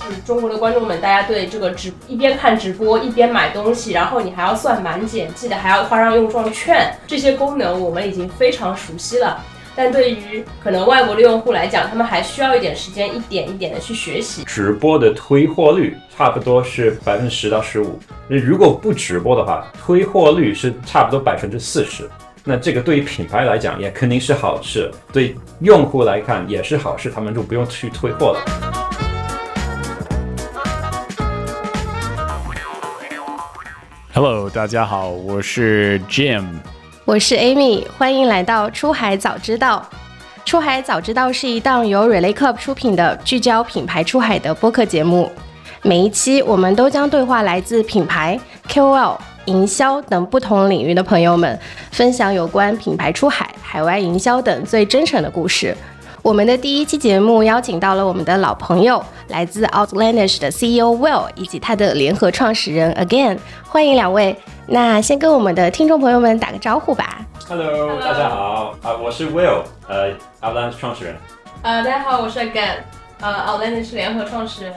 就是中国的观众们，大家对这个直一边看直播一边买东西，然后你还要算满减，记得还要花上用状券，这些功能我们已经非常熟悉了。但对于可能外国的用户来讲，他们还需要一点时间，一点一点的去学习。直播的推货率差不多是百分之十到十五，如果不直播的话，推货率是差不多百分之四十。那这个对于品牌来讲也肯定是好事，对用户来看也是好事，他们就不用去退货了。Hello，大家好，我是 Jim。我是 Amy，欢迎来到出海早知道。出海早知道是一档由 Relay Club 出品的聚焦品牌出海的播客节目。每一期我们都将对话来自品牌、KOL、营销等不同领域的朋友们，分享有关品牌出海、海外营销等最真诚的故事。我们的第一期节目邀请到了我们的老朋友，来自 Outlandish 的 CEO Will 以及他的联合创始人 Again，欢迎两位。那先跟我们的听众朋友们打个招呼吧。Hello，大家好啊，我是 Will，呃，Outlandish 创始人。呃，大家好，我是 Again，呃，Outlandish 联合创始人。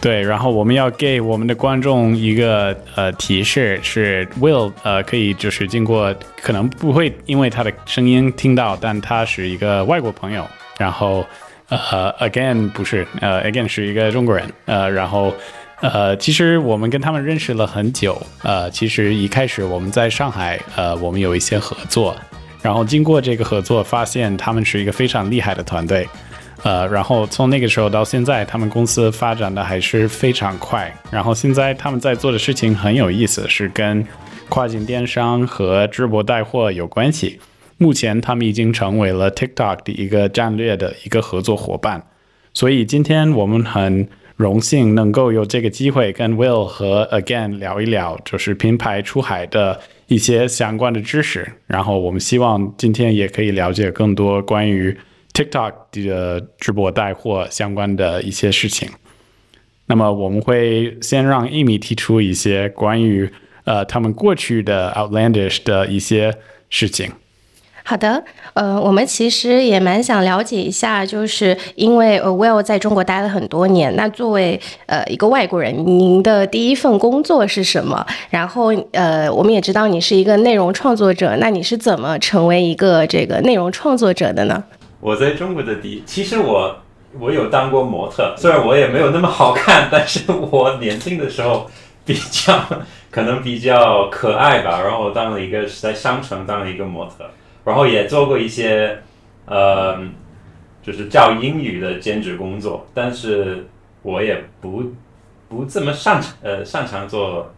对，然后我们要给我们的观众一个呃提示，是 Will 呃可以就是经过可能不会因为他的声音听到，但他是一个外国朋友，然后呃 Again 不是呃 Again 是一个中国人，呃然后呃其实我们跟他们认识了很久，呃其实一开始我们在上海呃我们有一些合作，然后经过这个合作发现他们是一个非常厉害的团队。呃，然后从那个时候到现在，他们公司发展的还是非常快。然后现在他们在做的事情很有意思，是跟跨境电商和直播带货有关系。目前他们已经成为了 TikTok 的一个战略的一个合作伙伴。所以今天我们很荣幸能够有这个机会跟 Will 和 Again 聊一聊，就是品牌出海的一些相关的知识。然后我们希望今天也可以了解更多关于 TikTok 的直播带货相关的一些事情。那么我们会先让 Amy 提出一些关于呃他们过去的 Outlandish 的一些事情。好的，呃，我们其实也蛮想了解一下，就是因为呃 Will 在中国待了很多年，那作为呃一个外国人，您的第一份工作是什么？然后呃，我们也知道你是一个内容创作者，那你是怎么成为一个这个内容创作者的呢？我在中国的第一，其实我我有当过模特，虽然我也没有那么好看，但是我年轻的时候比较可能比较可爱吧。然后我当了一个在商城当了一个模特，然后也做过一些呃，就是教英语的兼职工作，但是我也不不这么擅长呃擅长做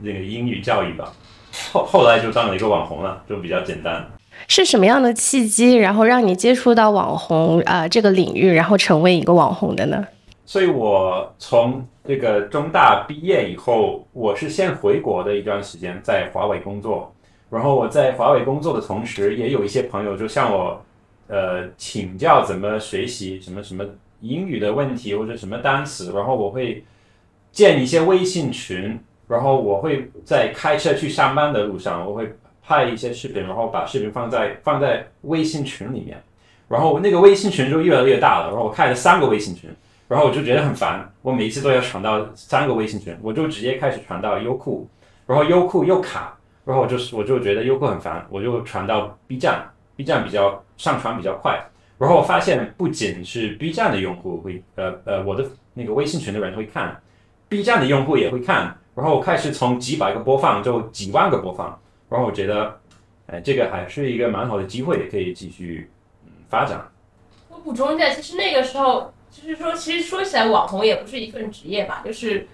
那个英语教育吧。后后来就当了一个网红了，就比较简单。是什么样的契机，然后让你接触到网红啊、呃、这个领域，然后成为一个网红的呢？所以我从这个中大毕业以后，我是先回国的一段时间，在华为工作。然后我在华为工作的同时，也有一些朋友就向我，呃，请教怎么学习什么什么英语的问题或者什么单词。然后我会建一些微信群，然后我会在开车去上班的路上，我会拍一些视频，然后把视频放在放在微信群里面。然后那个微信群就越来越大了，然后我开了三个微信群。然后我就觉得很烦，我每次都要传到三个微信群，我就直接开始传到优酷，然后优酷又卡，然后我就是我就觉得优酷很烦，我就传到 B 站，B 站比较上传比较快，然后我发现不仅是 B 站的用户会，呃呃，我的那个微信群的人会看，B 站的用户也会看，然后我开始从几百个播放就几万个播放，然后我觉得，哎，这个还是一个蛮好的机会，可以继续嗯发展。我补充一下，其实那个时候。就是说，其实说起来，网红也不是一份职业吧，就是，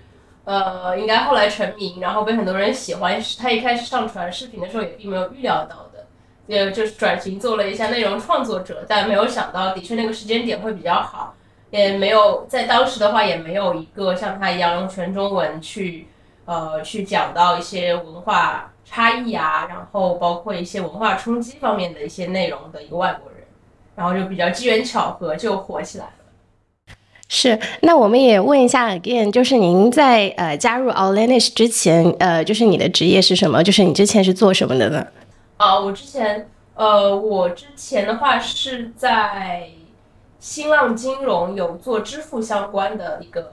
呃，应该后来成名，然后被很多人喜欢。是他一开始上传视频的时候，也并没有预料到的，呃，就是转型做了一下内容创作者，但没有想到，的确那个时间点会比较好，也没有在当时的话，也没有一个像他一样用全中文去，呃，去讲到一些文化差异啊，然后包括一些文化冲击方面的一些内容的一个外国人，然后就比较机缘巧合就火起来了。是，那我们也问一下 again，就是您在呃加入 Allenish 之前，呃，就是你的职业是什么？就是你之前是做什么的呢？啊，我之前，呃，我之前的话是在新浪金融有做支付相关的一个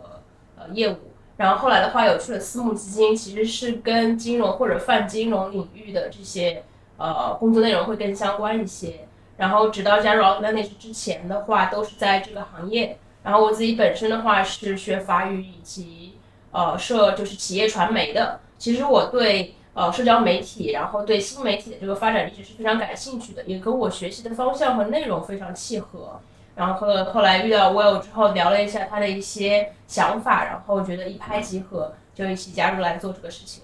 呃业务，然后后来的话有去了私募基金，其实是跟金融或者泛金融领域的这些呃工作内容会更相关一些。然后直到加入 Allenish 之前的话，都是在这个行业。然后我自己本身的话是学法语以及呃社就是企业传媒的。其实我对呃社交媒体，然后对新媒体的这个发展一直是非常感兴趣的，也跟我学习的方向和内容非常契合。然后后来遇到 Will 之后，聊了一下他的一些想法，然后觉得一拍即合，就一起加入来做这个事情。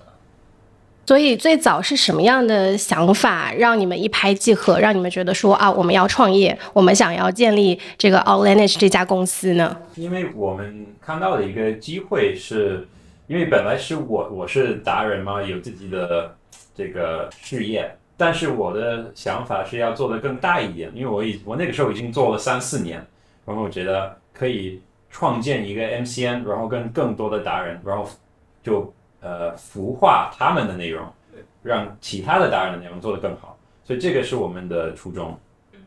所以最早是什么样的想法让你们一拍即合，让你们觉得说啊，我们要创业，我们想要建立这个 allenage 这家公司呢？因为我们看到的一个机会是，因为本来是我我是达人嘛，有自己的这个事业，但是我的想法是要做的更大一点，因为我已我那个时候已经做了三四年，然后我觉得可以创建一个 MCN，然后跟更多的达人，然后就。呃，孵化他们的内容，让其他的达人的内容做得更好，所以这个是我们的初衷。嗯，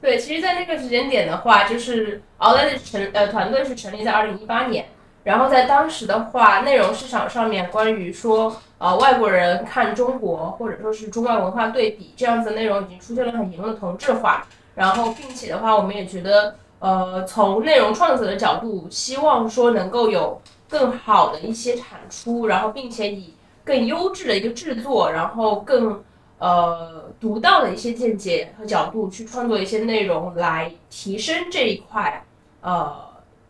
对，其实，在那个时间点的话，就是 a l l e 成呃团队是成立在二零一八年，然后在当时的话，内容市场上面关于说呃外国人看中国或者说是中外文化对比这样子的内容已经出现了很严重的同质化，然后并且的话，我们也觉得呃从内容创作者的角度，希望说能够有。更好的一些产出，然后并且以更优质的一个制作，然后更呃独到的一些见解和角度去创作一些内容，来提升这一块呃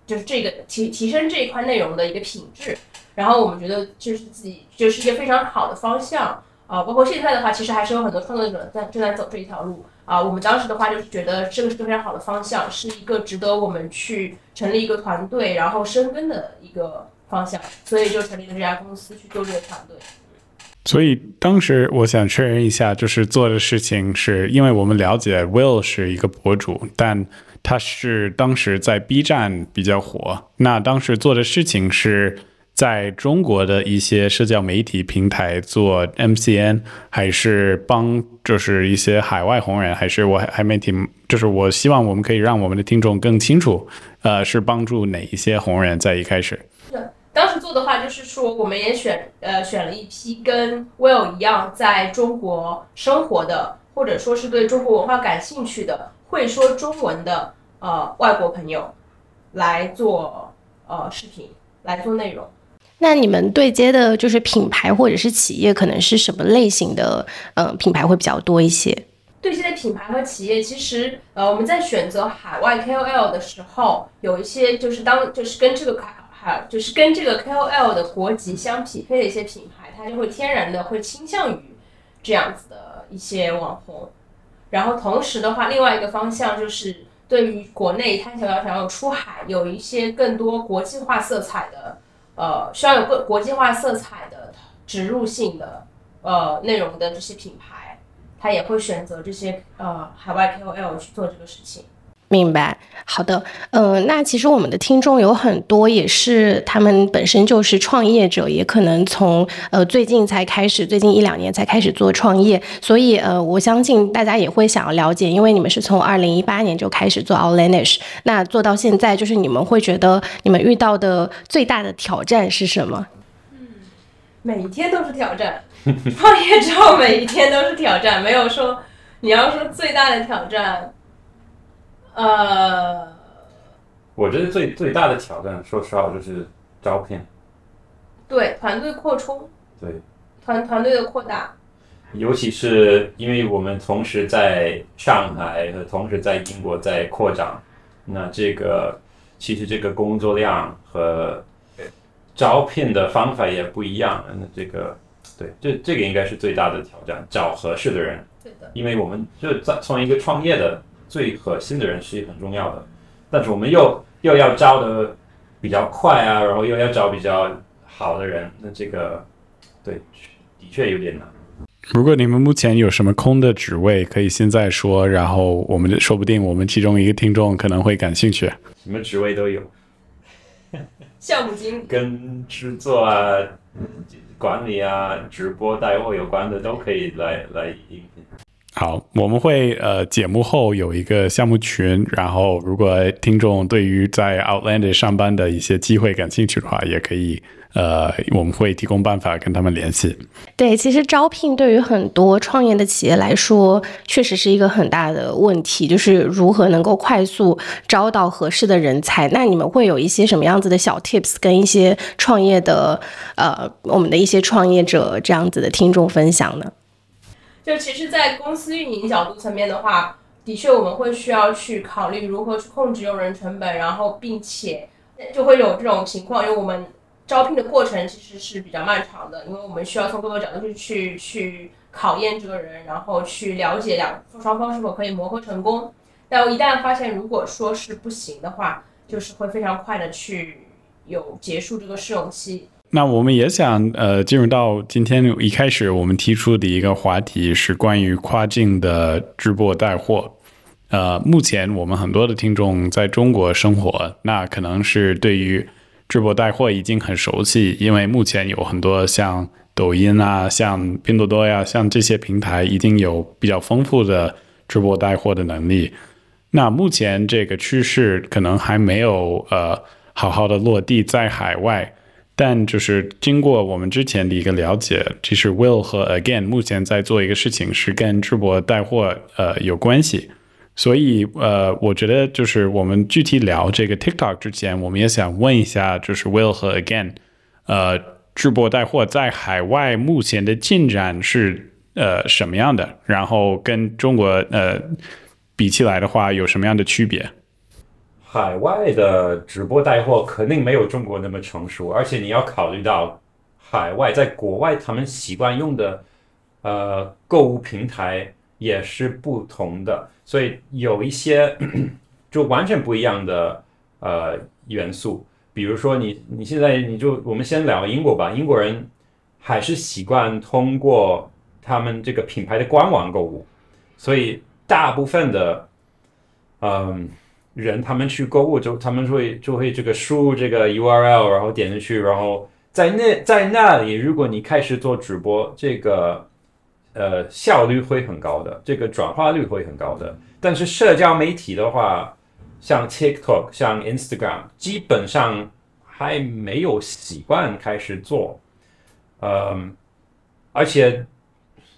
就是这个提提升这一块内容的一个品质。然后我们觉得就是自己就是一个非常好的方向啊，包括现在的话，其实还是有很多创作者在正在走这一条路啊。我们当时的话就是觉得这个是非常好的方向，是一个值得我们去成立一个团队，然后深耕的一个。方向，所以就成立了这家公司去做这个团队。所以当时我想确认一下，就是做的事情是因为我们了解 Will 是一个博主，但他是当时在 B 站比较火。那当时做的事情是在中国的一些社交媒体平台做 MCN，还是帮就是一些海外红人？还是我还还没听，就是我希望我们可以让我们的听众更清楚，呃，是帮助哪一些红人在一开始？是当时做的话，就是说我们也选呃选了一批跟 Will 一样在中国生活的，或者说是对中国文化感兴趣的，会说中文的呃外国朋友来做呃视频，来做内容。那你们对接的就是品牌或者是企业，可能是什么类型的呃品牌会比较多一些？对接的品牌和企业，其实呃我们在选择海外 KOL 的时候，有一些就是当就是跟这个卡。还就是跟这个 KOL 的国籍相匹配的一些品牌，它就会天然的会倾向于这样子的一些网红。然后同时的话，另外一个方向就是对于国内他想要想要出海，有一些更多国际化色彩的，呃，需要有国国际化色彩的植入性的呃内容的这些品牌，他也会选择这些呃海外 KOL 去做这个事情。明白，好的，嗯，那其实我们的听众有很多也是他们本身就是创业者，也可能从呃最近才开始，最近一两年才开始做创业，所以呃，我相信大家也会想要了解，因为你们是从二零一八年就开始做 Allinish，那做到现在，就是你们会觉得你们遇到的最大的挑战是什么？嗯，每一天都是挑战，创业之后每一天都是挑战，没有说你要说最大的挑战。呃，我觉得最最大的挑战，说实话就是招聘。对，团队扩充。对。团团队的扩大。尤其是因为我们同时在上海和同时在英国在扩张，那这个其实这个工作量和招聘的方法也不一样。那这个对，这这个应该是最大的挑战，找合适的人。对的。因为我们就在从一个创业的。最核心的人是很重要的，但是我们又又要招的比较快啊，然后又要找比较好的人，那这个对的确有点难。如果你们目前有什么空的职位，可以现在说，然后我们说不定我们其中一个听众可能会感兴趣。什么职位都有。项目经理。跟制作啊、管理啊、直播带货有关的都可以来来应聘。好，我们会呃节目后有一个项目群，然后如果听众对于在 Outlander 上班的一些机会感兴趣的话，也可以呃我们会提供办法跟他们联系。对，其实招聘对于很多创业的企业来说，确实是一个很大的问题，就是如何能够快速招到合适的人才。那你们会有一些什么样子的小 tips 跟一些创业的呃我们的一些创业者这样子的听众分享呢？就其实，在公司运营角度层面的话，的确我们会需要去考虑如何去控制用人成本，然后并且就会有这种情况，因为我们招聘的过程其实是比较漫长的，因为我们需要从各个角度去去去考验这个人，然后去了解两双方是否可以磨合成功。但一旦发现如果说是不行的话，就是会非常快的去有结束这个试用期。那我们也想呃进入到今天一开始我们提出的一个话题是关于跨境的直播带货。呃，目前我们很多的听众在中国生活，那可能是对于直播带货已经很熟悉，因为目前有很多像抖音啊、像拼多多呀、像这些平台已经有比较丰富的直播带货的能力。那目前这个趋势可能还没有呃好好的落地在海外。但就是经过我们之前的一个了解，其实 Will 和 Again 目前在做一个事情，是跟直播带货呃有关系。所以呃，我觉得就是我们具体聊这个 TikTok 之前，我们也想问一下，就是 Will 和 Again，呃，直播带货在海外目前的进展是呃什么样的？然后跟中国呃比起来的话，有什么样的区别？海外的直播带货肯定没有中国那么成熟，而且你要考虑到海外在国外他们习惯用的呃购物平台也是不同的，所以有一些 就完全不一样的呃元素。比如说你你现在你就我们先聊英国吧，英国人还是习惯通过他们这个品牌的官网购物，所以大部分的嗯。人他们去购物就他们会就会这个输入这个 URL，然后点进去，然后在那在那里，如果你开始做直播，这个呃效率会很高的，这个转化率会很高的。但是社交媒体的话，像 TikTok、像 Instagram，基本上还没有习惯开始做，嗯，而且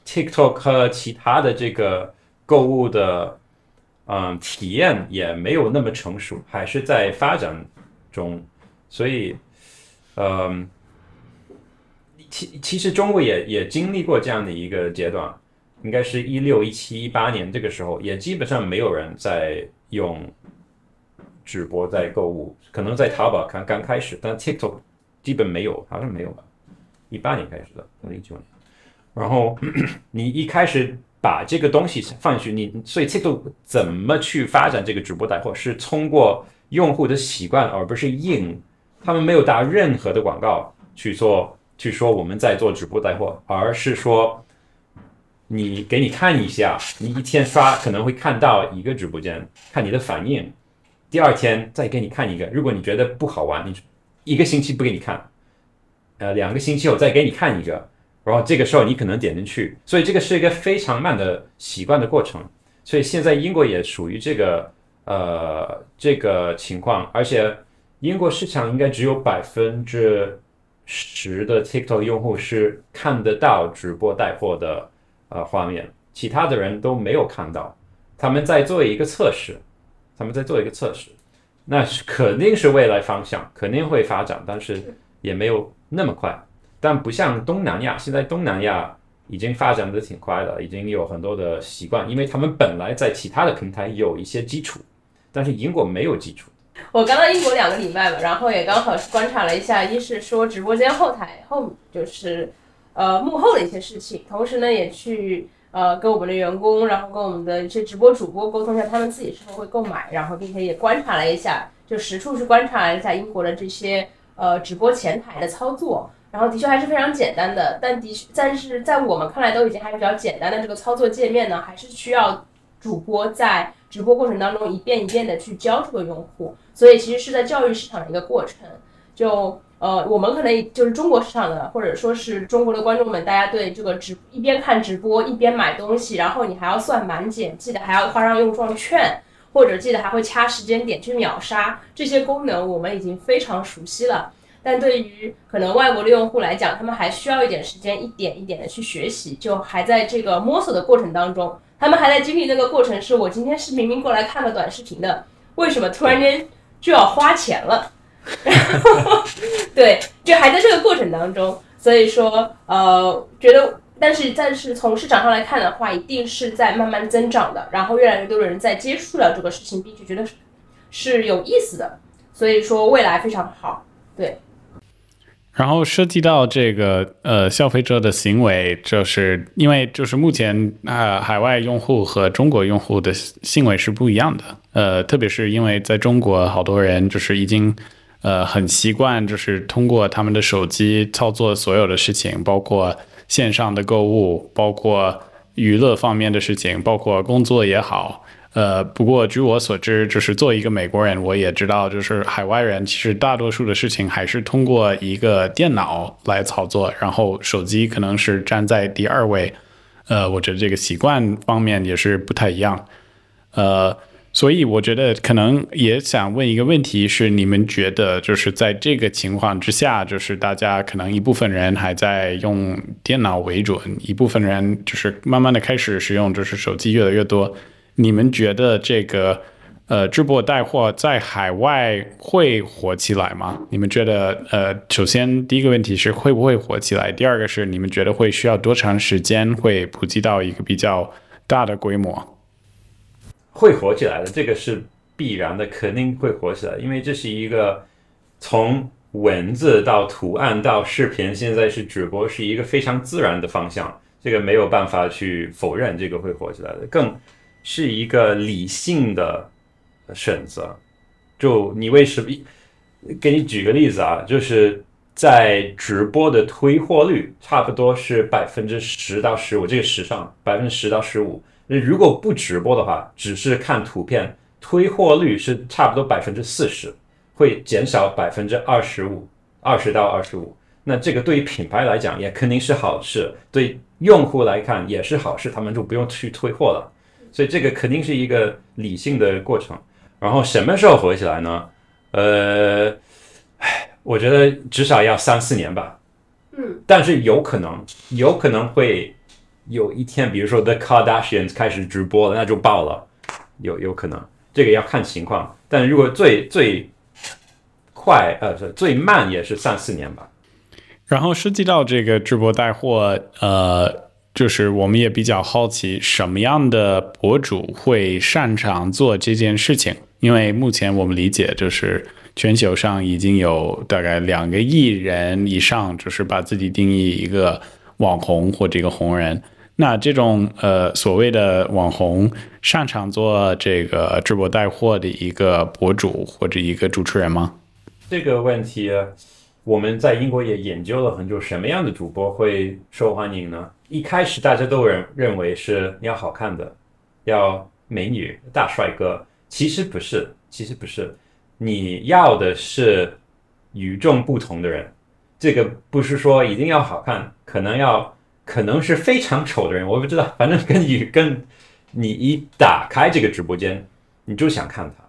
TikTok 和其他的这个购物的。嗯，体验也没有那么成熟，还是在发展中，所以，嗯，其其实中国也也经历过这样的一个阶段，应该是一六、一七、一八年这个时候，也基本上没有人在用直播在购物，可能在淘宝刚刚开始，但 TikTok 基本没有，好像没有吧？一八年开始的，零九年，然后 你一开始。把这个东西放进去，你所以 TikTok 怎么去发展这个直播带货，是通过用户的习惯，而不是硬，他们没有打任何的广告去做，去说我们在做直播带货，而是说你给你看一下，你一天刷可能会看到一个直播间，看你的反应，第二天再给你看一个，如果你觉得不好玩，你一个星期不给你看，呃，两个星期后再给你看一个。然后这个时候你可能点进去，所以这个是一个非常慢的习惯的过程。所以现在英国也属于这个呃这个情况，而且英国市场应该只有百分之十的 TikTok 用户是看得到直播带货的呃画面，其他的人都没有看到。他们在做一个测试，他们在做一个测试，那是肯定是未来方向，肯定会发展，但是也没有那么快。但不像东南亚，现在东南亚已经发展的挺快的，已经有很多的习惯，因为他们本来在其他的平台有一些基础，但是英国没有基础。我刚到英国两个礼拜嘛，然后也刚好是观察了一下，一是说直播间后台后就是呃幕后的一些事情，同时呢也去呃跟我们的员工，然后跟我们的一些直播主播沟通一下，他们自己是否会购买，然后并且也观察了一下，就实处去观察了一下英国的这些呃直播前台的操作。然后的确还是非常简单的，但的确，但是在我们看来都已经还是比较简单的这个操作界面呢，还是需要主播在直播过程当中一遍一遍的去教这个用户，所以其实是在教育市场的一个过程。就呃，我们可能就是中国市场的，或者说是中国的观众们，大家对这个直一边看直播一边买东西，然后你还要算满减，记得还要花上用状券，或者记得还会掐时间点去秒杀，这些功能我们已经非常熟悉了。但对于可能外国的用户来讲，他们还需要一点时间，一点一点的去学习，就还在这个摸索的过程当中。他们还在经历那个过程，是我今天是明明过来看个短视频的，为什么突然间就要花钱了？然后，对，就还在这个过程当中。所以说，呃，觉得，但是但是从市场上来看的话，一定是在慢慢增长的。然后越来越多的人在接触了这个事情，并且觉得是是有意思的。所以说未来非常好，对。然后涉及到这个呃消费者的行为，就是因为就是目前啊海外用户和中国用户的行为是不一样的，呃特别是因为在中国好多人就是已经呃很习惯就是通过他们的手机操作所有的事情，包括线上的购物，包括娱乐方面的事情，包括工作也好。呃，不过据我所知，就是作为一个美国人，我也知道，就是海外人其实大多数的事情还是通过一个电脑来操作，然后手机可能是站在第二位。呃，我觉得这个习惯方面也是不太一样。呃，所以我觉得可能也想问一个问题是：你们觉得就是在这个情况之下，就是大家可能一部分人还在用电脑为准，一部分人就是慢慢的开始使用就是手机越来越多。你们觉得这个呃直播带货在海外会火起来吗？你们觉得呃，首先第一个问题是会不会火起来？第二个是你们觉得会需要多长时间会普及到一个比较大的规模？会火起来的，这个是必然的，肯定会火起来，因为这是一个从文字到图案到视频，现在是直播，是一个非常自然的方向，这个没有办法去否认，这个会火起来的，更。是一个理性的选择，就你为什么？给你举个例子啊，就是在直播的推货率差不多是百分之十到十五，这个时尚百分之十到十五。那如果不直播的话，只是看图片，推货率是差不多百分之四十，会减少百分之二十五，二十到二十五。那这个对于品牌来讲也肯定是好事，对用户来看也是好事，他们就不用去退货了。所以这个肯定是一个理性的过程，然后什么时候火起来呢？呃，我觉得至少要三四年吧。嗯，但是有可能，有可能会有一天，比如说 The Kardashians 开始直播了，那就爆了，有有可能，这个要看情况。但如果最最快，呃，最慢也是三四年吧。然后涉及到这个直播带货，呃。就是我们也比较好奇，什么样的博主会擅长做这件事情？因为目前我们理解，就是全球上已经有大概两个亿人以上，就是把自己定义一个网红或者一个红人。那这种呃所谓的网红，擅长做这个直播带货的一个博主或者一个主持人吗？这个问题，我们在英国也研究了很久，什么样的主播会受欢迎呢？一开始大家都认认为是要好看的，要美女大帅哥，其实不是，其实不是，你要的是与众不同的人。这个不是说一定要好看，可能要可能是非常丑的人，我不知道，反正跟你跟你一打开这个直播间，你就想看他，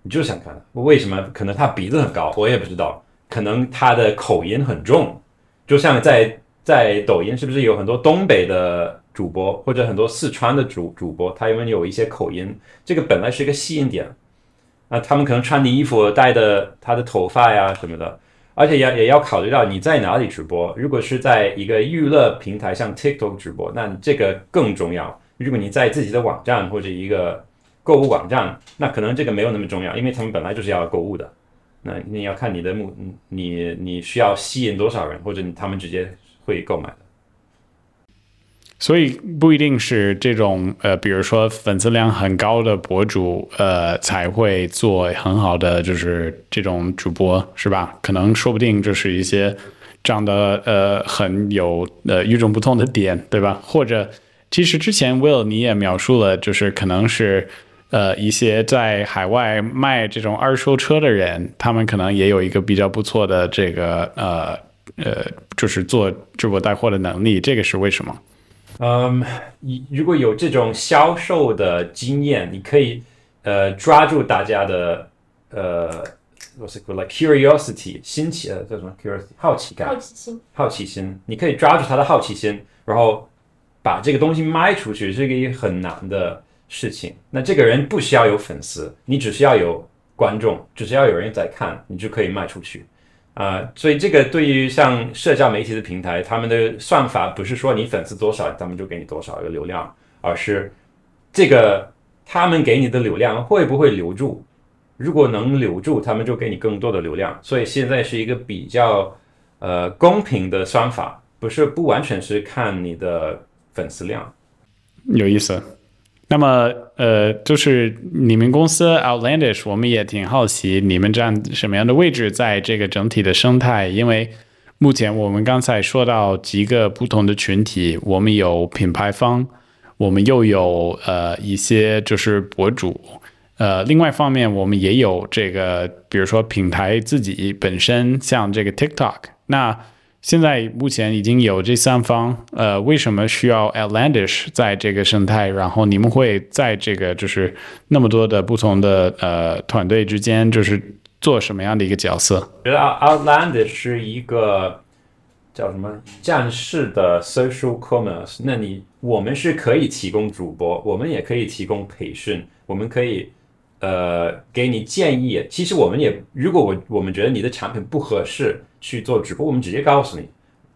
你就想看他。为什么？可能他鼻子很高，我也不知道，可能他的口音很重，就像在。在抖音是不是有很多东北的主播，或者很多四川的主主播？他因为有一些口音，这个本来是一个吸引点。那他们可能穿的衣服、戴的他的头发呀什么的，而且也也要考虑到你在哪里直播。如果是在一个娱乐平台，像 TikTok 直播，那这个更重要。如果你在自己的网站或者一个购物网站，那可能这个没有那么重要，因为他们本来就是要购物的。那你要看你的目，你你需要吸引多少人，或者他们直接。会购买的，所以不一定是这种呃，比如说粉丝量很高的博主，呃，才会做很好的就是这种主播，是吧？可能说不定就是一些长得呃很有呃与众不同的点，对吧？或者其实之前 Will 你也描述了，就是可能是呃一些在海外卖这种二手车的人，他们可能也有一个比较不错的这个呃呃，就是做直播带货的能力，这个是为什么？嗯，你如果有这种销售的经验，你可以呃抓住大家的呃，what's it called like curiosity 新奇呃叫什么 curiosity 好奇感好奇心，好奇心，你可以抓住他的好奇心，然后把这个东西卖出去，是一个很难的事情。那这个人不需要有粉丝，你只需要有观众，只需要有人在看，你就可以卖出去。啊、所以这个对于像社交媒体的平台，他们的算法不是说你粉丝多少，他们就给你多少个流量，而是这个他们给你的流量会不会留住？如果能留住，他们就给你更多的流量。所以现在是一个比较呃公平的算法，不是不完全是看你的粉丝量。有意思。那么，呃，就是你们公司 Outlandish，我们也挺好奇你们占什么样的位置在这个整体的生态，因为目前我们刚才说到几个不同的群体，我们有品牌方，我们又有呃一些就是博主，呃，另外一方面我们也有这个，比如说品牌自己本身，像这个 TikTok，那。现在目前已经有这三方，呃，为什么需要 Outlandish 在这个生态？然后你们会在这个就是那么多的不同的呃团队之间，就是做什么样的一个角色？觉得 Out- Outlandish 是一个叫什么战士的 social commerce。那你我们是可以提供主播，我们也可以提供培训，我们可以呃给你建议。其实我们也，如果我我们觉得你的产品不合适去做直播，我们直接告诉你，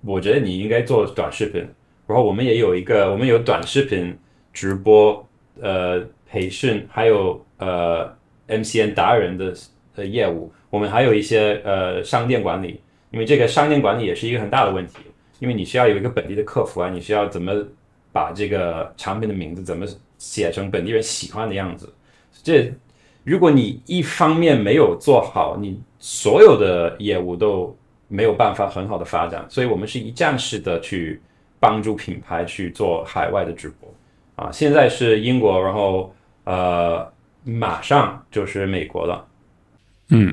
我觉得你应该做短视频。然后我们也有一个，我们有短视频直播呃培训，还有呃 MCN 达人的呃业务，我们还有一些呃商店管理，因为这个商店管理也是一个很大的问题，因为你需要有一个本地的客服啊，你需要怎么把这个产品的名字怎么写成本地人喜欢的样子，这如果你一方面没有做好，你所有的业务都没有办法很好的发展，所以我们是一站式的去帮助品牌去做海外的直播啊，现在是英国，然后呃马上就是美国了。嗯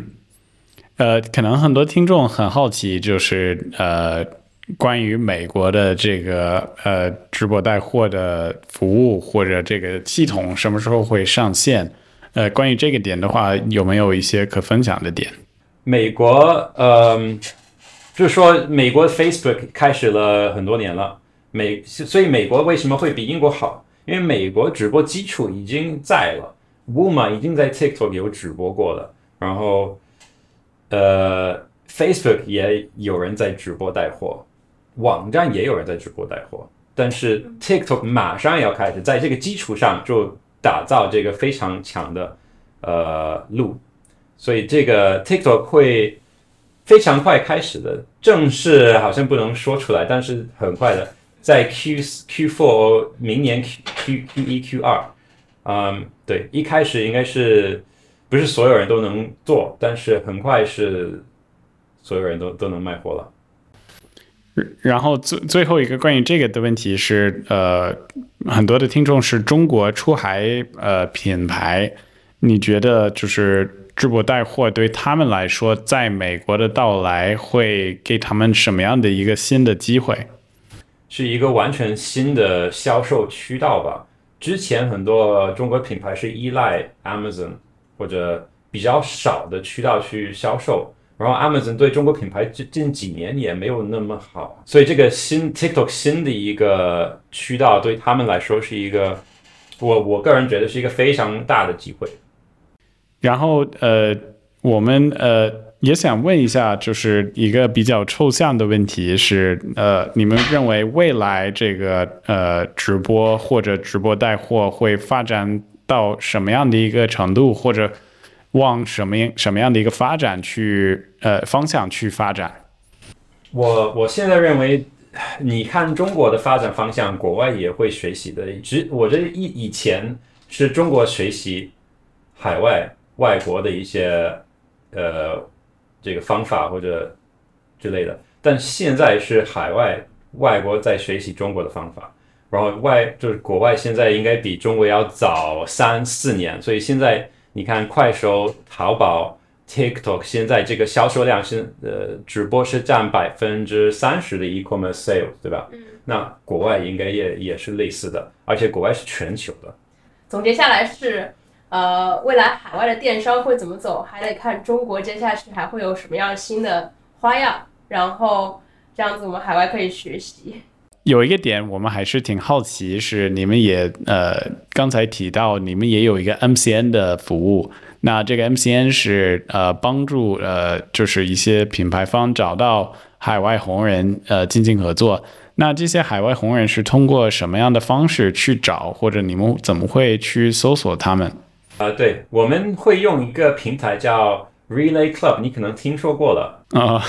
呃，可能很多听众很好奇，就是呃，关于美国的这个呃直播带货的服务或者这个系统什么时候会上线？呃，关于这个点的话，有没有一些可分享的点？美国，嗯、就是说美国 Facebook 开始了很多年了，美所以美国为什么会比英国好？因为美国直播基础已经在了，Wuma 已经在 TikTok 有直播过了，然后呃 Facebook 也有人在直播带货，网站也有人在直播带货，但是 TikTok 马上要开始在这个基础上就打造这个非常强的呃路，所以这个 TikTok 会非常快开始的，正式好像不能说出来，但是很快的，在 Q Q four 明年 Q Q Q 一 Q 二，嗯，对，一开始应该是不是所有人都能做，但是很快是所有人都都能卖货了。然后最最后一个关于这个的问题是，呃，很多的听众是中国出海呃品牌，你觉得就是直播带货对他们来说，在美国的到来会给他们什么样的一个新的机会？是一个完全新的销售渠道吧。之前很多中国品牌是依赖 Amazon 或者比较少的渠道去销售，然后 Amazon 对中国品牌近近几年也没有那么好，所以这个新 TikTok 新的一个渠道对他们来说是一个，我我个人觉得是一个非常大的机会。然后呃，我们呃也想问一下，就是一个比较抽象的问题是，呃，你们认为未来这个呃直播或者直播带货会发展到什么样的一个程度，或者往什么什么样的一个发展去呃方向去发展？我我现在认为，你看中国的发展方向，国外也会学习的。只我这以以前是中国学习海外外国的一些呃这个方法或者之类的，但现在是海外外国在学习中国的方法。然后外就是国外现在应该比中国要早三四年，所以现在你看快手、淘宝、TikTok 现在这个销售量是呃直播是占百分之三十的 e-commerce sales，对吧？嗯。那国外应该也也是类似的，而且国外是全球的。总结下来是，呃，未来海外的电商会怎么走，还得看中国接下去还会有什么样新的花样，然后这样子我们海外可以学习。有一个点我们还是挺好奇，是你们也呃刚才提到你们也有一个 MCN 的服务，那这个 MCN 是呃帮助呃就是一些品牌方找到海外红人呃进行合作。那这些海外红人是通过什么样的方式去找，或者你们怎么会去搜索他们？啊，对，我们会用一个平台叫 Relay Club，你可能听说过了。啊，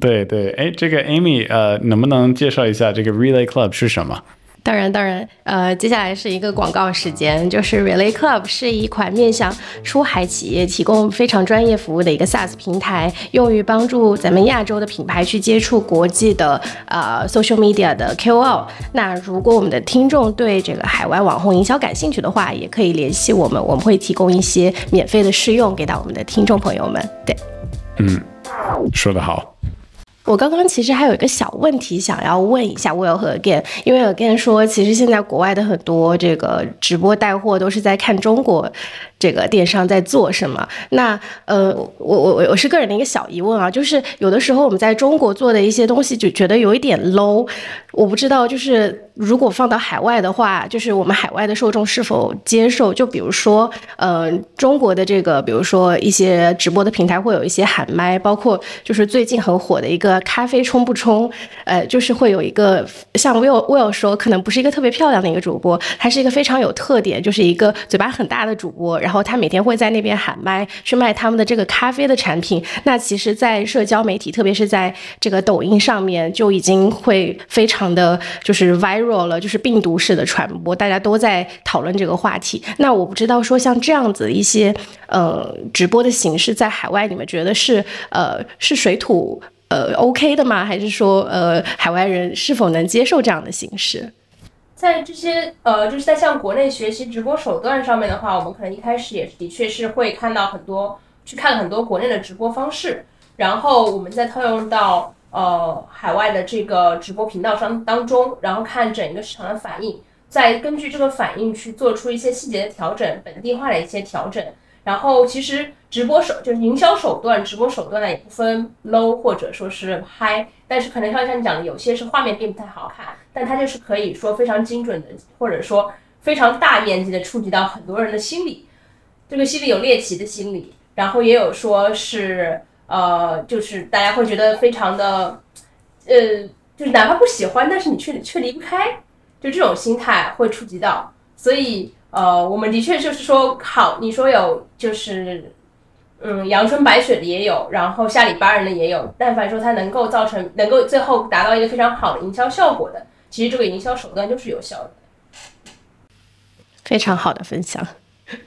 对对，哎，这个 Amy，呃，能不能介绍一下这个 Relay Club 是什么？当然，当然，呃，接下来是一个广告时间，就是 Relay Club 是一款面向出海企业提供非常专业服务的一个 SaaS 平台，用于帮助咱们亚洲的品牌去接触国际的呃 social media 的 KOL。那如果我们的听众对这个海外网红营销感兴趣的话，也可以联系我们，我们会提供一些免费的试用给到我们的听众朋友们。对，嗯，说得好。我刚刚其实还有一个小问题想要问一下 Will 和 Again，因为 Again 说，其实现在国外的很多这个直播带货都是在看中国。这个电商在做什么？那呃，我我我我是个人的一个小疑问啊，就是有的时候我们在中国做的一些东西就觉得有一点 low，我不知道就是如果放到海外的话，就是我们海外的受众是否接受？就比如说，呃，中国的这个，比如说一些直播的平台会有一些喊麦，包括就是最近很火的一个咖啡冲不冲，呃，就是会有一个像 Will Will 说，可能不是一个特别漂亮的一个主播，他是一个非常有特点，就是一个嘴巴很大的主播，然后。然后他每天会在那边喊麦去卖他们的这个咖啡的产品。那其实，在社交媒体，特别是在这个抖音上面，就已经会非常的就是 viral 了，就是病毒式的传播，大家都在讨论这个话题。那我不知道说像这样子一些呃直播的形式，在海外你们觉得是呃是水土呃 OK 的吗？还是说呃海外人是否能接受这样的形式？在这些呃，就是在向国内学习直播手段上面的话，我们可能一开始也的确是会看到很多，去看很多国内的直播方式，然后我们再套用到呃海外的这个直播频道上当中，然后看整一个市场的反应，再根据这个反应去做出一些细节的调整，本地化的一些调整。然后其实直播手就是营销手段，直播手段呢也不分 low 或者说是 high，但是可能像像你讲的，有些是画面并不太好看，但它就是可以说非常精准的，或者说非常大面积的触及到很多人的心理，这个心里有猎奇的心理，然后也有说是呃，就是大家会觉得非常的，呃，就是哪怕不喜欢，但是你却却离不开，就这种心态会触及到，所以。呃，我们的确就是说，好，你说有就是，嗯，阳春白雪的也有，然后下里巴人的也有。但凡说它能够造成，能够最后达到一个非常好的营销效果的，其实这个营销手段就是有效的。非常好的分享。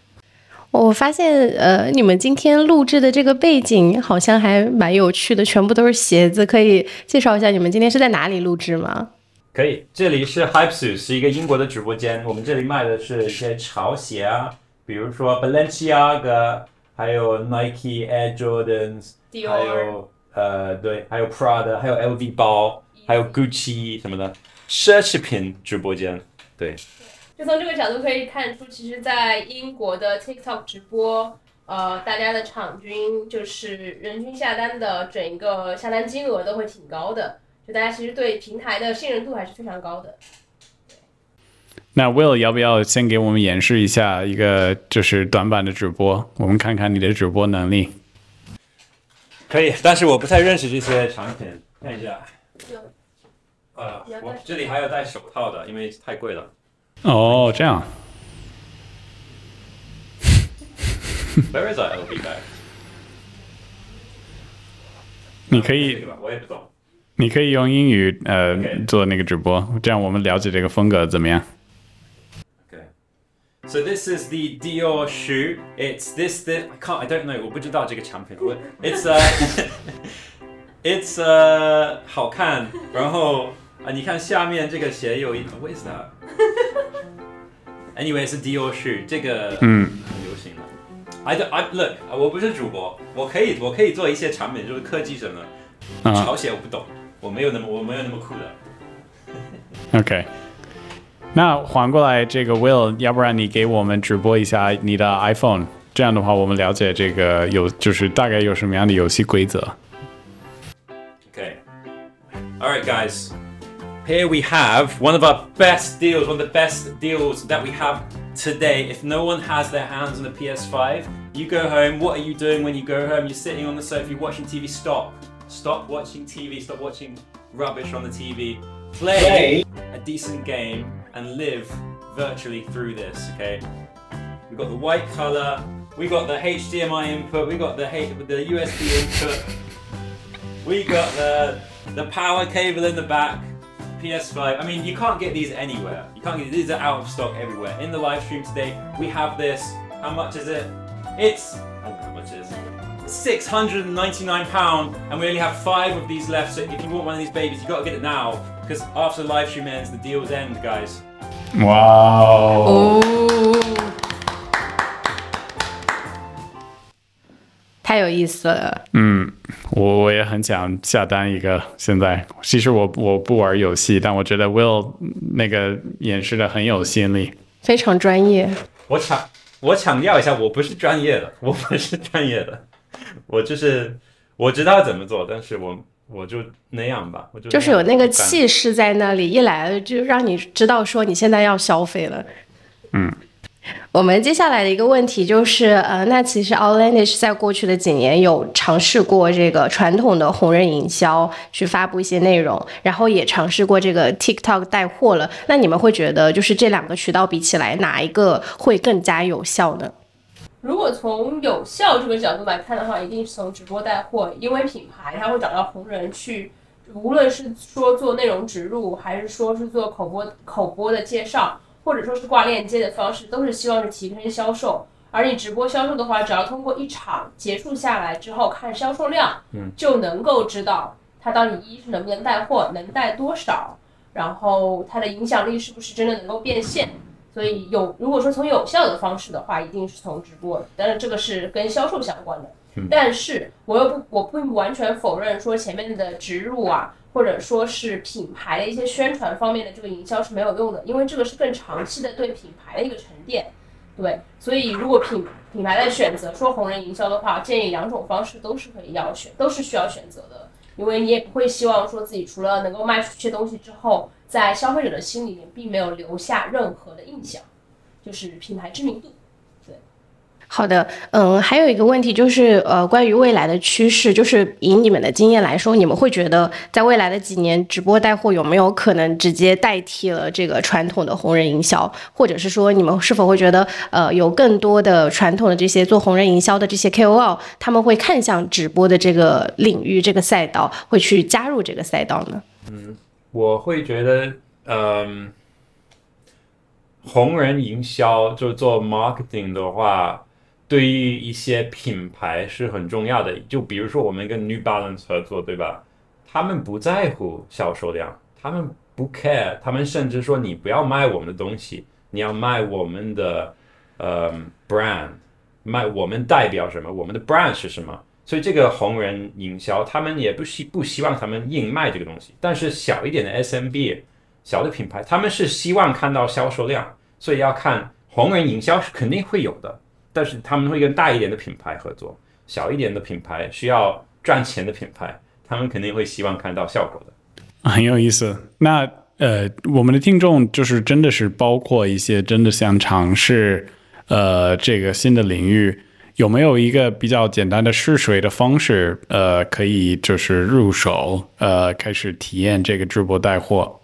我发现，呃，你们今天录制的这个背景好像还蛮有趣的，全部都是鞋子，可以介绍一下你们今天是在哪里录制吗？可以，这里是 Hypesuit，是一个英国的直播间。我们这里卖的是一些潮鞋啊，比如说 Balenciaga，还有 Nike Air Jordans，还有呃对，还有 Prada，还有 LV 包，还有 Gucci 什么的奢侈品直播间。对，就从这个角度可以看出，其实，在英国的 TikTok 直播，呃，大家的场均就是人均下单的整一个下单金额都会挺高的。就大家其实对平台的信任度还是非常高的。那 Will 要不要先给我们演示一下一个就是短板的直播，我们看看你的直播能力。可以，但是我不太认识这些产品，看一下。呃，我这里还有戴手套的，因为太贵了。哦，这样。Where is our LV bag？你可以。我也不懂。你可以用英语呃做那个直播，这样我们了解这个风格怎么样？Okay. So this is the Dior shoe. It's this I can't I don't know 我不知道这个产品。我 It's a it's a 好看，然后啊，你看下面这个鞋有一，What is that？Anyway 是 Dior shoe 这个嗯很流行的。I don't, I look，我不是主播，我可以我可以做一些产品，就是科技什么潮鞋我不懂，我没有那么我没有那么酷的。 ，OK。那缓过来，这个 Will，要不然你给我们直播一下你的 iPhone，这样的话我们了解这个有就是大概有什么样的游戏规则。 Okay. All right, guys. Here we have one of our best deals, one of the best deals that we have today. If no one has their hands on the PS5, you go home. What are you doing when you go home? You're sitting on the sofa, you're watching TV. Stop. Stop watching TV. Stop watching rubbish on the TV. Play a decent game and live virtually through this, okay? We've got the white color, we got the HDMI input, we got the, H- the USB input. We got the the power cable in the back, PS5. I mean, you can't get these anywhere. You can't get these are out of stock everywhere. In the live stream today, we have this. How much is it? It's £699 and we only have five of these left, so if you want one of these babies, you gotta get it now. Because after the live stream ends, the deals end, guys. Wow. Oh. 太有意思了。嗯，我我也很想下单一个。现在其实我我不玩游戏，但我觉得 Will 那个演示的很有吸引力，非常专业。我抢我强调一下，我不是专业的，我不是专业的。我就是我知道怎么做，但是我我就那样吧，我就就是有那个气势在那里，一来了就让你知道说你现在要消费了。嗯。我们接下来的一个问题就是，呃，那其实 Outlandish 在过去的几年有尝试过这个传统的红人营销，去发布一些内容，然后也尝试过这个 TikTok 带货了。那你们会觉得，就是这两个渠道比起来，哪一个会更加有效呢？如果从有效这个角度来看的话，一定是从直播带货，因为品牌它会找到红人去，无论是说做内容植入，还是说是做口播口播的介绍，或者说是挂链接的方式，都是希望是提升销售。而你直播销售的话，只要通过一场结束下来之后看销售量，就能够知道它到底一是能不能带货，能带多少，然后它的影响力是不是真的能够变现。所以有，如果说从有效的方式的话，一定是从直播，但是这个是跟销售相关的。但是我又不，我并不完全否认说前面的植入啊，或者说是品牌的一些宣传方面的这个营销是没有用的，因为这个是更长期的对品牌的一个沉淀。对，所以如果品品牌在选择说红人营销的话，建议两种方式都是可以要选，都是需要选择的，因为你也不会希望说自己除了能够卖出去东西之后，在消费者的心里面并没有留下任何的印象，就是品牌知名度。好的，嗯，还有一个问题就是，呃，关于未来的趋势，就是以你们的经验来说，你们会觉得在未来的几年，直播带货有没有可能直接代替了这个传统的红人营销，或者是说，你们是否会觉得，呃，有更多的传统的这些做红人营销的这些 KOL，他们会看向直播的这个领域、这个赛道，会去加入这个赛道呢？我会觉得，嗯，红人营销就做 marketing 的话，对于一些品牌是很重要的。就比如说我们跟 New Balance 合作，对吧？他们不在乎销售量，他们不 care，他们甚至说你不要卖我们的东西，你要卖我们的呃 brand，卖我们代表什么，我们的 brand 是什么。所以这个红人营销，他们也不希不希望他们硬卖这个东西，但是小一点的 SMB，小的品牌，他们是希望看到销售量，所以要看红人营销是肯定会有的，但是他们会跟大一点的品牌合作，小一点的品牌需要赚钱的品牌，他们肯定会希望看到效果的。很有意思。那呃，我们的听众就是真的是包括一些真的想尝试呃这个新的领域，有没有一个比较简单的试水的方式？呃，可以就是入手呃开始体验这个直播带货。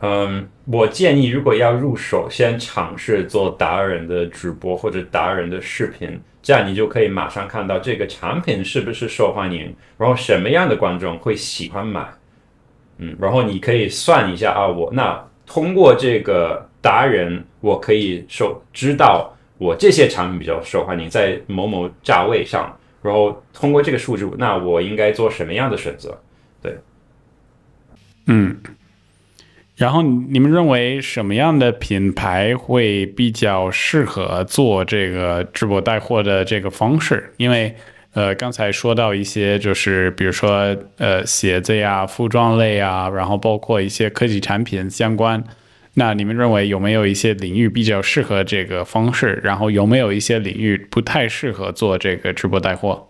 嗯，我建议如果要入手，先尝试做达人的直播或者达人的视频，这样你就可以马上看到这个产品是不是受欢迎，然后什么样的观众会喜欢买。嗯，然后你可以算一下啊，我那通过这个达人，我可以受知道我这些产品比较受欢迎，在某某价位上，然后通过这个数据，那我应该做什么样的选择？对嗯，然后你们认为什么样的品牌会比较适合做这个直播带货的这个方式？因为呃，刚才说到一些就是比如说呃鞋子呀、服装类啊，然后包括一些科技产品相关。那你们认为有没有一些领域比较适合这个方式？然后有没有一些领域不太适合做这个直播带货？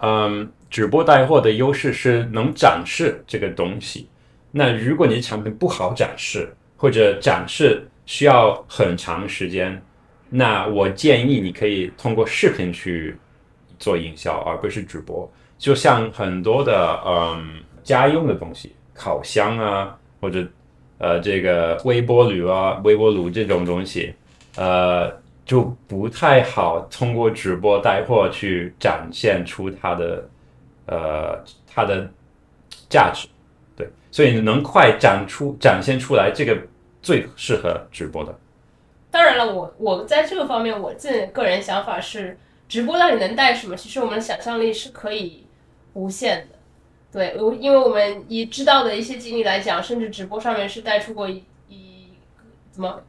嗯，直播带货的优势是能展示这个东西。那如果你的产品不好展示，或者展示需要很长时间，那我建议你可以通过视频去做营销，而不是直播。就像很多的嗯家用的东西，烤箱啊，或者呃这个微波炉啊、微波炉这种东西，呃就不太好通过直播带货去展现出它的呃它的价值。对，所以能快展出展现出来，这个最适合直播的。当然了，我我在这个方面，我自己个人想法是，直播到底能带什么？其实我们的想象力是可以无限的。对，我因为我们以知道的一些经历来讲，甚至直播上面是带出过一一怎么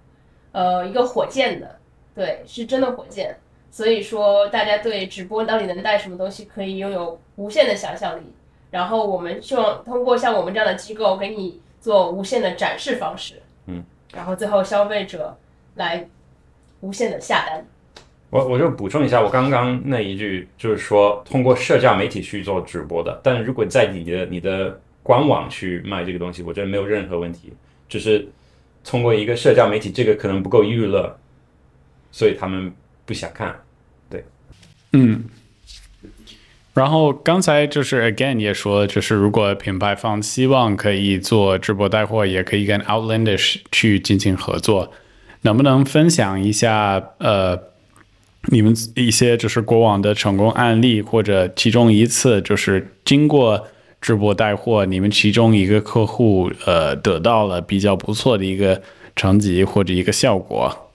呃一个火箭的，对，是真的火箭。所以说，大家对直播到底能带什么东西，可以拥有无限的想象力。然后我们希望通过像我们这样的机构给你做无限的展示方式，嗯，然后最后消费者来无限的下单。我我就补充一下，我刚刚那一句就是说通过社交媒体去做直播的，但如果在你的你的官网去卖这个东西，我觉得没有任何问题，只是通过一个社交媒体，这个可能不够娱乐，所以他们不想看，对，嗯。然后刚才就是 again 也说，就是如果品牌方希望可以做直播带货，也可以跟 Outlandish 去进行合作，能不能分享一下呃你们一些就是过往的成功案例，或者其中一次就是经过直播带货，你们其中一个客户呃得到了比较不错的一个成绩或者一个效果？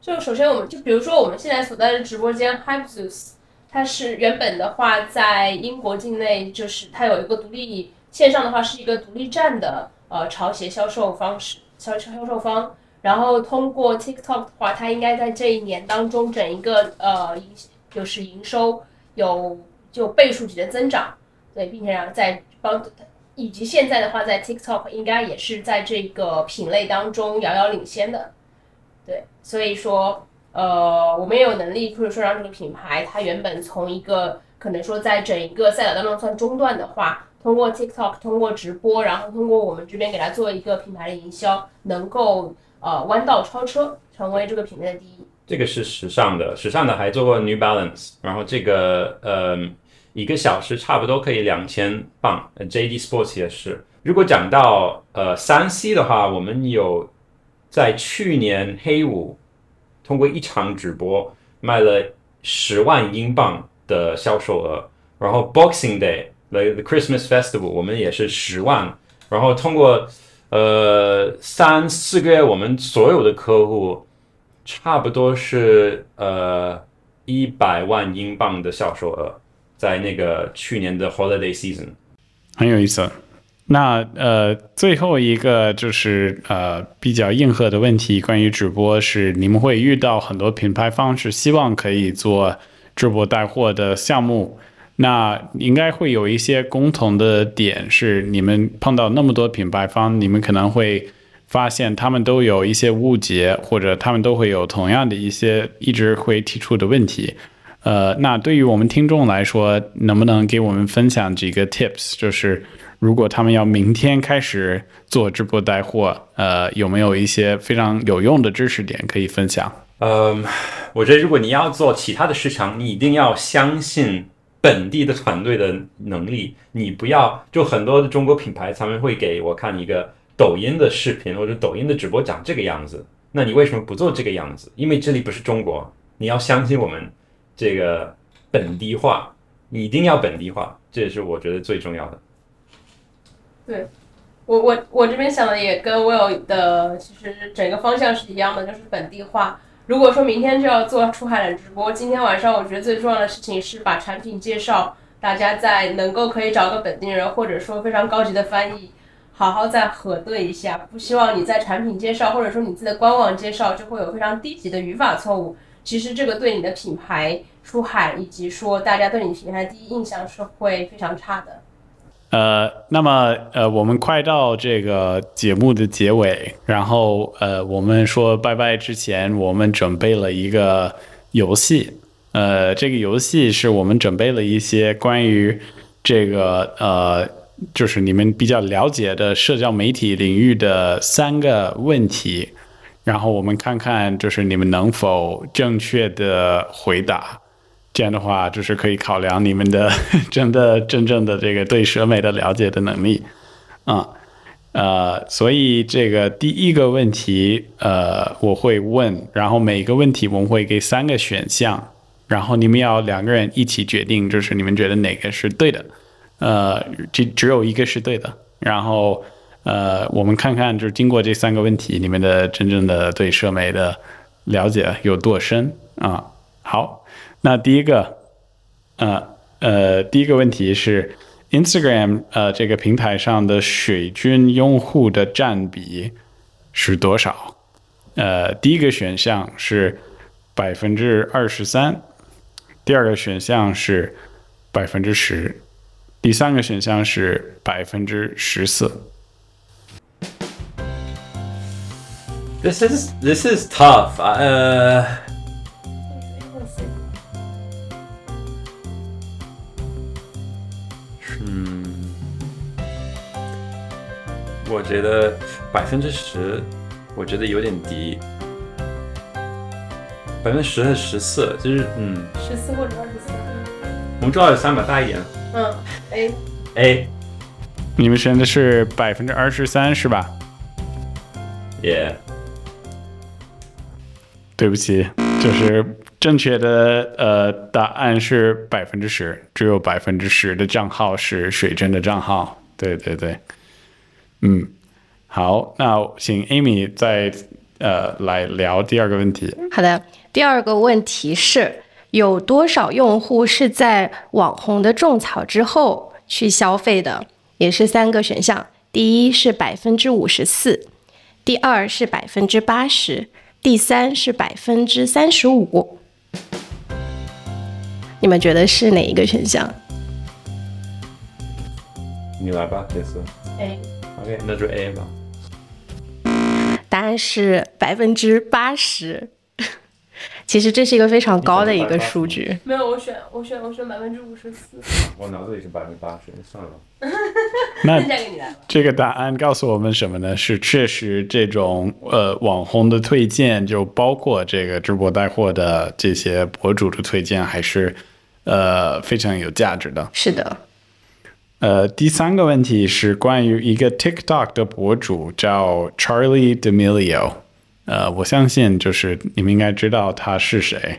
就首先我们就比如说我们现在所在的直播间 Hypeus。它是原本的话，在英国境内，就是它有一个独立线上的话，是一个独立站的呃潮鞋销售方式，销销售方。然后通过 TikTok 的话，它应该在这一年当中，整一个呃就是营收有就倍数级的增长，对，并且在帮以及现在的话，在 TikTok 应该也是在这个品类当中遥遥领先的，对，所以说。呃，我们也有能力，或者说让这个品牌，它原本从一个可能说在整一个赛道当中算中段的话，通过 TikTok，通过直播，然后通过我们这边给它做一个品牌的营销，能够呃弯道超车，成为这个品类的第一。这个是时尚的，时尚的还做过 New Balance，然后这个呃一个小时差不多可以两千磅，JD Sports 也是。如果讲到呃三 C 的话，我们有在去年黑五。通过一场直播卖了十万英镑的销售额，然后 Boxing Day 来 The Christmas Festival 我们也是十万，然后通过呃三四个月，我们所有的客户差不多是呃一百万英镑的销售额，在那个去年的 Holiday Season，很有意思。那呃，最后一个就是呃比较硬核的问题，关于直播是你们会遇到很多品牌方是希望可以做直播带货的项目，那应该会有一些共同的点，是你们碰到那么多品牌方，你们可能会发现他们都有一些误解，或者他们都会有同样的一些一直会提出的问题。呃，那对于我们听众来说，能不能给我们分享几个 tips，就是？如果他们要明天开始做直播带货，呃，有没有一些非常有用的知识点可以分享？嗯，我觉得如果你要做其他的市场，你一定要相信本地的团队的能力。你不要就很多的中国品牌，他们会给我看一个抖音的视频或者抖音的直播长这个样子，那你为什么不做这个样子？因为这里不是中国，你要相信我们这个本地化，你一定要本地化，这也是我觉得最重要的。对，我我我这边想的也跟 Will 的其实整个方向是一样的，就是本地化。如果说明天就要做出海的直播，今天晚上我觉得最重要的事情是把产品介绍，大家在能够可以找个本地人，或者说非常高级的翻译，好好再核对一下，不希望你在产品介绍或者说你自己的官网介绍就会有非常低级的语法错误。其实这个对你的品牌出海以及说大家对你品牌第一印象是会非常差的。呃，那么呃，我们快到这个节目的结尾，然后呃，我们说拜拜之前，我们准备了一个游戏。呃，这个游戏是我们准备了一些关于这个呃，就是你们比较了解的社交媒体领域的三个问题，然后我们看看就是你们能否正确的回答。这样的话，就是可以考量你们的 真的真正的这个对蛇美的了解的能力，啊、呃，所以这个第一个问题，呃，我会问，然后每个问题我们会给三个选项，然后你们要两个人一起决定，就是你们觉得哪个是对的，呃，只只有一个是对的，然后呃，我们看看就是经过这三个问题，你们的真正的对社美的了解有多深。啊、好。那第一个，呃呃，第一个问题是 Instagram 呃这个平台上的水军用户的占比是多少？呃，第一个选项是百分之二十三，第二个选项是百分之十，第三个选项是百分之十四。This is this is tough. Uh, 我觉得百分之十，我觉得有点低。百分之十和十四，就是嗯，十四或者二十四。我们做二十三吧，大一点。嗯，A A，你们选的是百分之二十三是吧？yeah，对不起，就是正确的呃答案是百分之十，只有百分之十的账号是水针的账号。对对对，嗯，好，那请 Amy 再呃来聊第二个问题。好的，第二个问题是有多少用户是在网红的种草之后去消费的？也是三个选项，第一是百分之五十四，第二是百分之八十，第三是百分之三十五。你们觉得是哪一个选项？你来吧，这次。A，OK，那就 A 吧。答案是百分之八十。其实这是一个非常高的一个数据。没有，我选我选我选百分之五十四，我脑子里是百分之八十，算了 吧。那。这个答案告诉我们什么呢？是确实这种呃网红的推荐，就包括这个直播带货的这些博主的推荐，还是呃非常有价值的。是的，呃，第三个问题是关于一个 TikTok 的博主叫 Charlie D'Amelio。呃，我相信就是你们应该知道他是谁。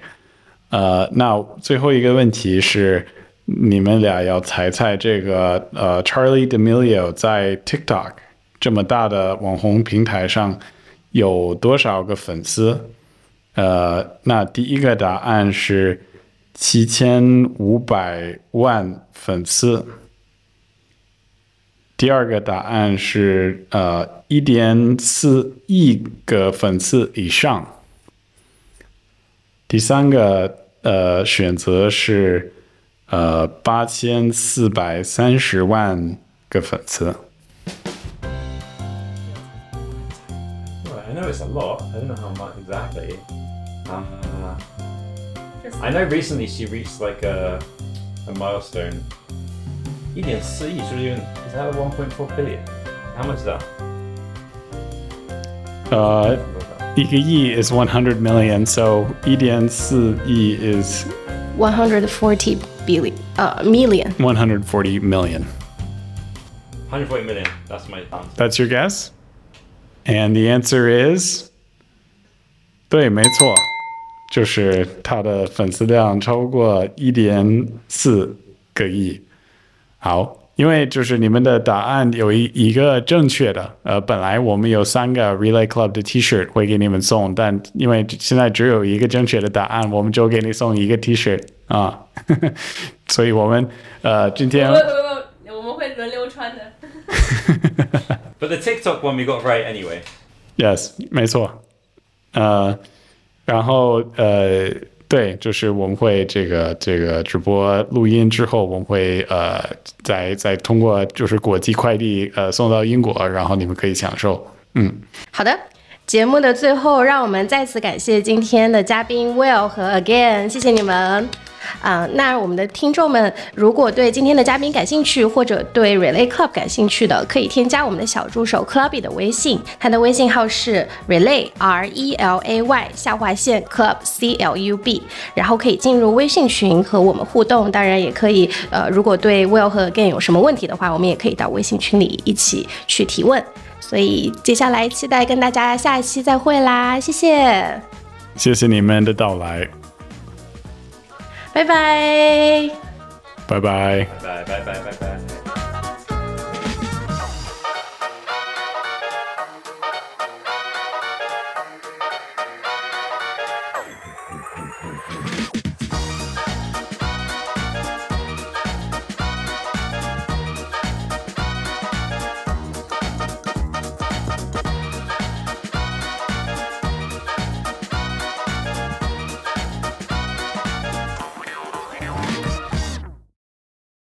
呃，那最后一个问题是，你们俩要猜猜这个呃 Charlie D'Amelio 在 TikTok 这么大的网红平台上有多少个粉丝？呃，那第一个答案是七千五百万粉丝。第二个答案是呃一点四亿个粉丝以上。第三个呃选择是呃八千四百三十万个粉丝。I know it's a lot. I don't know how much exactly. Uh, I know recently she reached like a a milestone. 一点四亿是不是有点？Is that one point four billion? How much is that? 呃，一个亿 is one hundred million, so 一点四亿 is one hundred forty billion 呃 million。 one hundred forty million. Hundred forty million. That's my answer. That's your guess? And the answer is 对，没错，就是他的粉丝量超过一点四个亿。 好，因为就是你们的答案有一一个正确的，呃，本来我们有三个 Relay Club 的 T-shirt 会给你们送，但因为现在只有一个正确的答案，我们就给你送一个 T-shirt 啊，所以我们呃今天我我我我们会轮流穿的。But the TikTok one we got right anyway. Yes，没错。呃，然后呃，对，就是我们会这个这个直播录音之后，我们会呃再再通过就是国际快递呃送到英国，然后你们可以享受。嗯，好的。节目的最后，让我们再次感谢今天的嘉宾 Will 和 Again，谢谢你们。啊、那我们的听众们，如果对今天的嘉宾感兴趣，或者对 Relay Club 感兴趣的，可以添加我们的小助手 Clubby 的微信，他的微信号是 Relay R E L A Y 下划线 Club C L U B，然后可以进入微信群和我们互动。当然，也可以呃，如果对 Will 和 Again 有什么问题的话，我们也可以到微信群里一起去提问。所以接下来期待跟大家下一期再会啦，谢谢，谢谢你们的到来，拜拜。拜拜。拜拜拜拜拜。